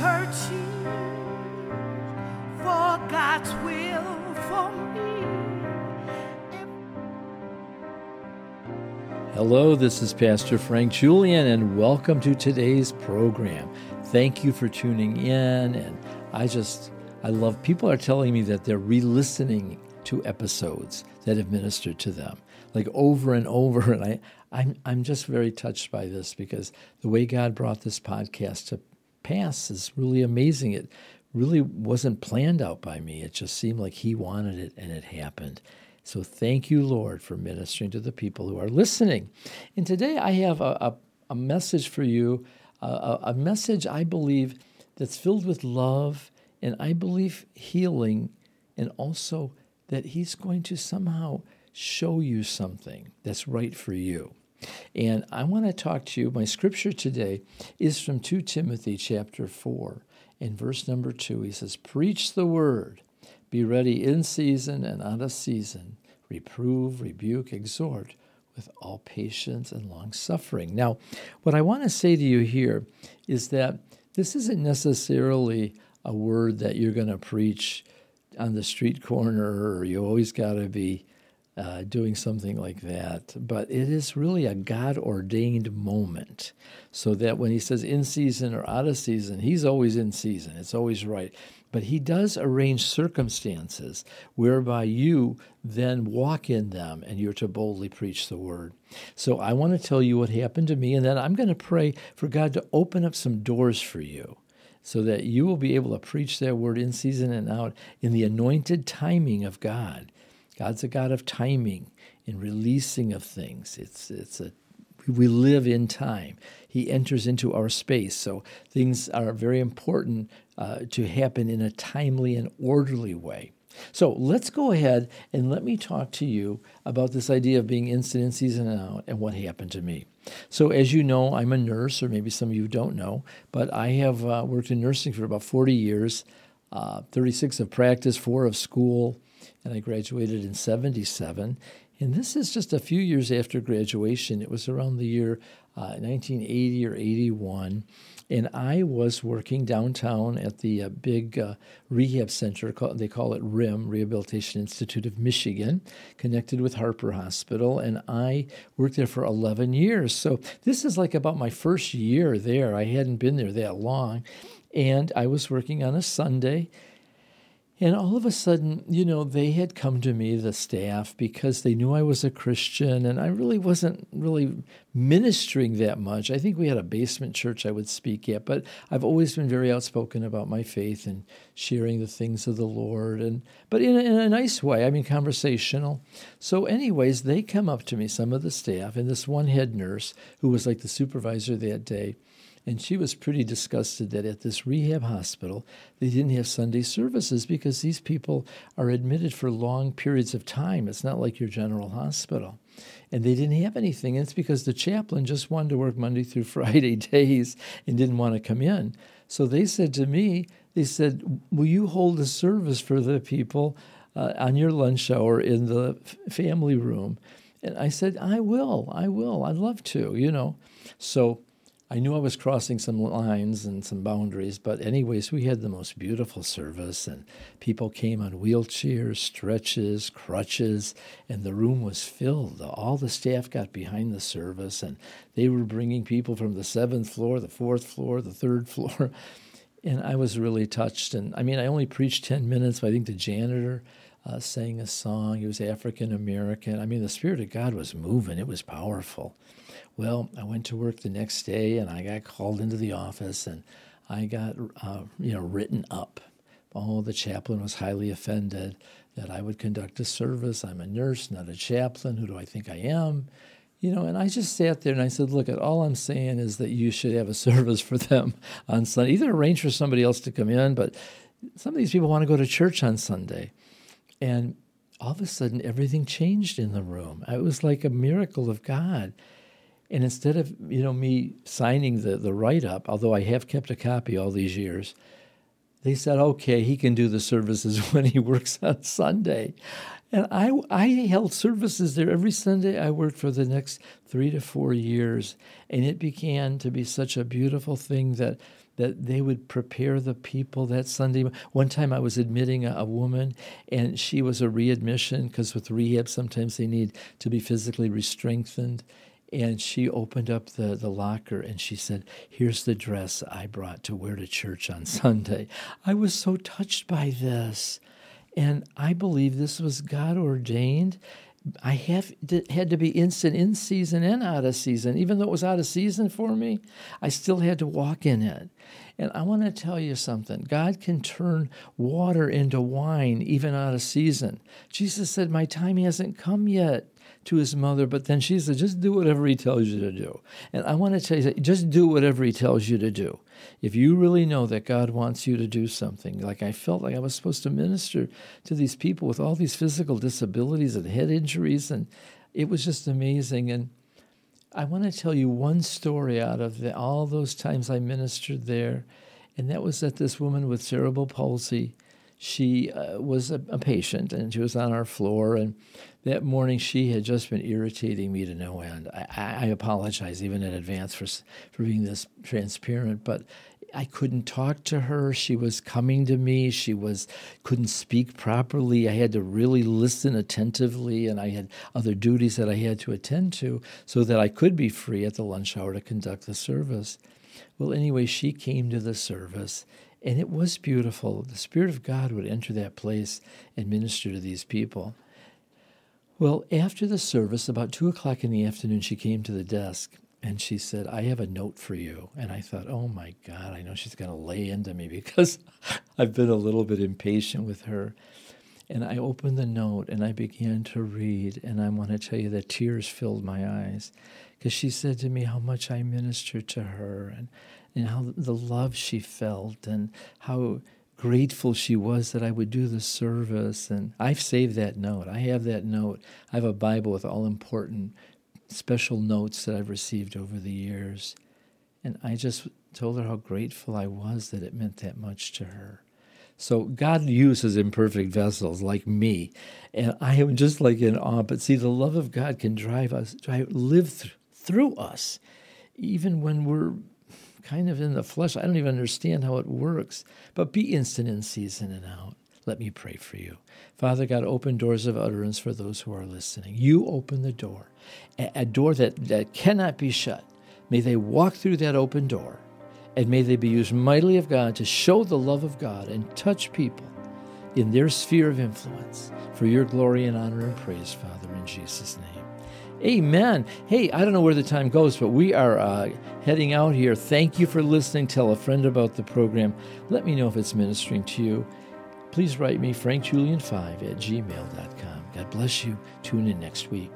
searching for God's will for me. Hello, this is Pastor Frank Julian, and welcome to today's program. Thank you for tuning in. And I just, I love people are telling me that they're re listening to episodes that have ministered to them, like over and over. And I, I'm, I'm just very touched by this because the way God brought this podcast to pass is really amazing. It really wasn't planned out by me, it just seemed like He wanted it and it happened. So thank you, Lord, for ministering to the people who are listening. And today I have a, a, a message for you, a, a message I believe that's filled with love and I believe healing, and also that He's going to somehow show you something that's right for you. And I want to talk to you. My scripture today is from 2 Timothy chapter 4. In verse number 2, he says, Preach the word, be ready in season and out of season, reprove, rebuke, exhort with all patience and long suffering. Now, what I want to say to you here is that this isn't necessarily a word that you're going to preach on the street corner or you always got to be uh, doing something like that. But it is really a God ordained moment. So that when he says in season or out of season, he's always in season. It's always right. But he does arrange circumstances whereby you then walk in them and you're to boldly preach the word. So I want to tell you what happened to me, and then I'm going to pray for God to open up some doors for you so that you will be able to preach that word in season and out in the anointed timing of God. God's a God of timing and releasing of things. It's it's a we live in time. He enters into our space, so things are very important uh, to happen in a timely and orderly way. So let's go ahead and let me talk to you about this idea of being instant in season and out and what happened to me. So, as you know, I'm a nurse, or maybe some of you don't know, but I have uh, worked in nursing for about 40 years, uh, 36 of practice, four of school, and I graduated in 77. And this is just a few years after graduation. It was around the year uh, 1980 or 81. And I was working downtown at the uh, big uh, rehab center, they call it RIM, Rehabilitation Institute of Michigan, connected with Harper Hospital. And I worked there for 11 years. So this is like about my first year there. I hadn't been there that long. And I was working on a Sunday and all of a sudden, you know, they had come to me, the staff, because they knew I was a Christian and I really wasn't really ministering that much. I think we had a basement church I would speak at, but I've always been very outspoken about my faith and sharing the things of the Lord, and but in a, in a nice way. I mean, conversational. So, anyways, they come up to me, some of the staff, and this one head nurse who was like the supervisor that day and she was pretty disgusted that at this rehab hospital, they didn't have Sunday services because these people are admitted for long periods of time. It's not like your general hospital. And they didn't have anything. And it's because the chaplain just wanted to work Monday through Friday days and didn't want to come in. So they said to me, they said, Will you hold a service for the people uh, on your lunch hour in the family room? And I said, I will, I will, I'd love to, you know. So I knew I was crossing some lines and some boundaries, but, anyways, we had the most beautiful service, and people came on wheelchairs, stretches, crutches, and the room was filled. All the staff got behind the service, and they were bringing people from the seventh floor, the fourth floor, the third floor. And I was really touched. And I mean, I only preached 10 minutes, but I think the janitor uh, sang a song. He was African American. I mean, the Spirit of God was moving, it was powerful. Well, I went to work the next day and I got called into the office and I got, uh, you know, written up. Oh, the chaplain was highly offended that I would conduct a service. I'm a nurse, not a chaplain. Who do I think I am? You know, and I just sat there and I said, look, all I'm saying is that you should have a service for them on Sunday. Either arrange for somebody else to come in, but some of these people want to go to church on Sunday. And all of a sudden, everything changed in the room. It was like a miracle of God. And instead of you know me signing the, the write up, although I have kept a copy all these years, they said, okay, he can do the services when he works on Sunday. And I, I held services there every Sunday. I worked for the next three to four years. And it began to be such a beautiful thing that that they would prepare the people that Sunday. One time I was admitting a, a woman, and she was a readmission because with rehab, sometimes they need to be physically re-strengthened. And she opened up the, the locker and she said, Here's the dress I brought to wear to church on Sunday. I was so touched by this. And I believe this was God ordained. I have had to be instant in season and out of season. Even though it was out of season for me, I still had to walk in it. And I want to tell you something God can turn water into wine even out of season. Jesus said, My time hasn't come yet to his mother, but then she said, just do whatever he tells you to do. And I want to tell you, just do whatever he tells you to do. If you really know that God wants you to do something, like I felt like I was supposed to minister to these people with all these physical disabilities and head injuries, and it was just amazing. And I want to tell you one story out of the, all those times I ministered there, and that was that this woman with cerebral palsy she uh, was a, a, patient and she was on our floor. And that morning, she had just been irritating me to no end. I, I apologize even in advance for, for being this transparent, but I couldn't talk to her. She was coming to me. She was couldn't speak properly. I had to really listen attentively, and I had other duties that I had to attend to so that I could be free at the lunch hour to conduct the service. Well, anyway, she came to the service, and it was beautiful. The Spirit of God would enter that place and minister to these people. Well, after the service, about two o'clock in the afternoon, she came to the desk and she said, I have a note for you. And I thought, oh my God, I know she's going to lay into me because I've been a little bit impatient with her. And I opened the note and I began to read. And I want to tell you that tears filled my eyes because she said to me how much I ministered to her and and how the love she felt and how grateful she was that I would do the service. And I've saved that note. I have that note. I have a Bible with all important special notes that I've received over the years. And I just told her how grateful I was that it meant that much to her. So God uses imperfect vessels like me, and I am just like in awe. But see, the love of God can drive us, drive, live th- through us, even when we're kind of in the flesh. I don't even understand how it works. But be instant in season and out. Let me pray for you. Father God, open doors of utterance for those who are listening. You open the door, a, door that, that cannot be shut. May they walk through that open door, and may they be used mightily of God to show the love of God and touch people in their sphere of influence for your glory and honor and praise, Father, in Jesus' name. Amen. Hey, I don't know where the time goes, but we are uh, heading out here. Thank you for listening. Tell a friend about the program. Let me know if it's ministering to you. Please write me, frankjulian5 at gmail.com. God bless you. Tune in next week.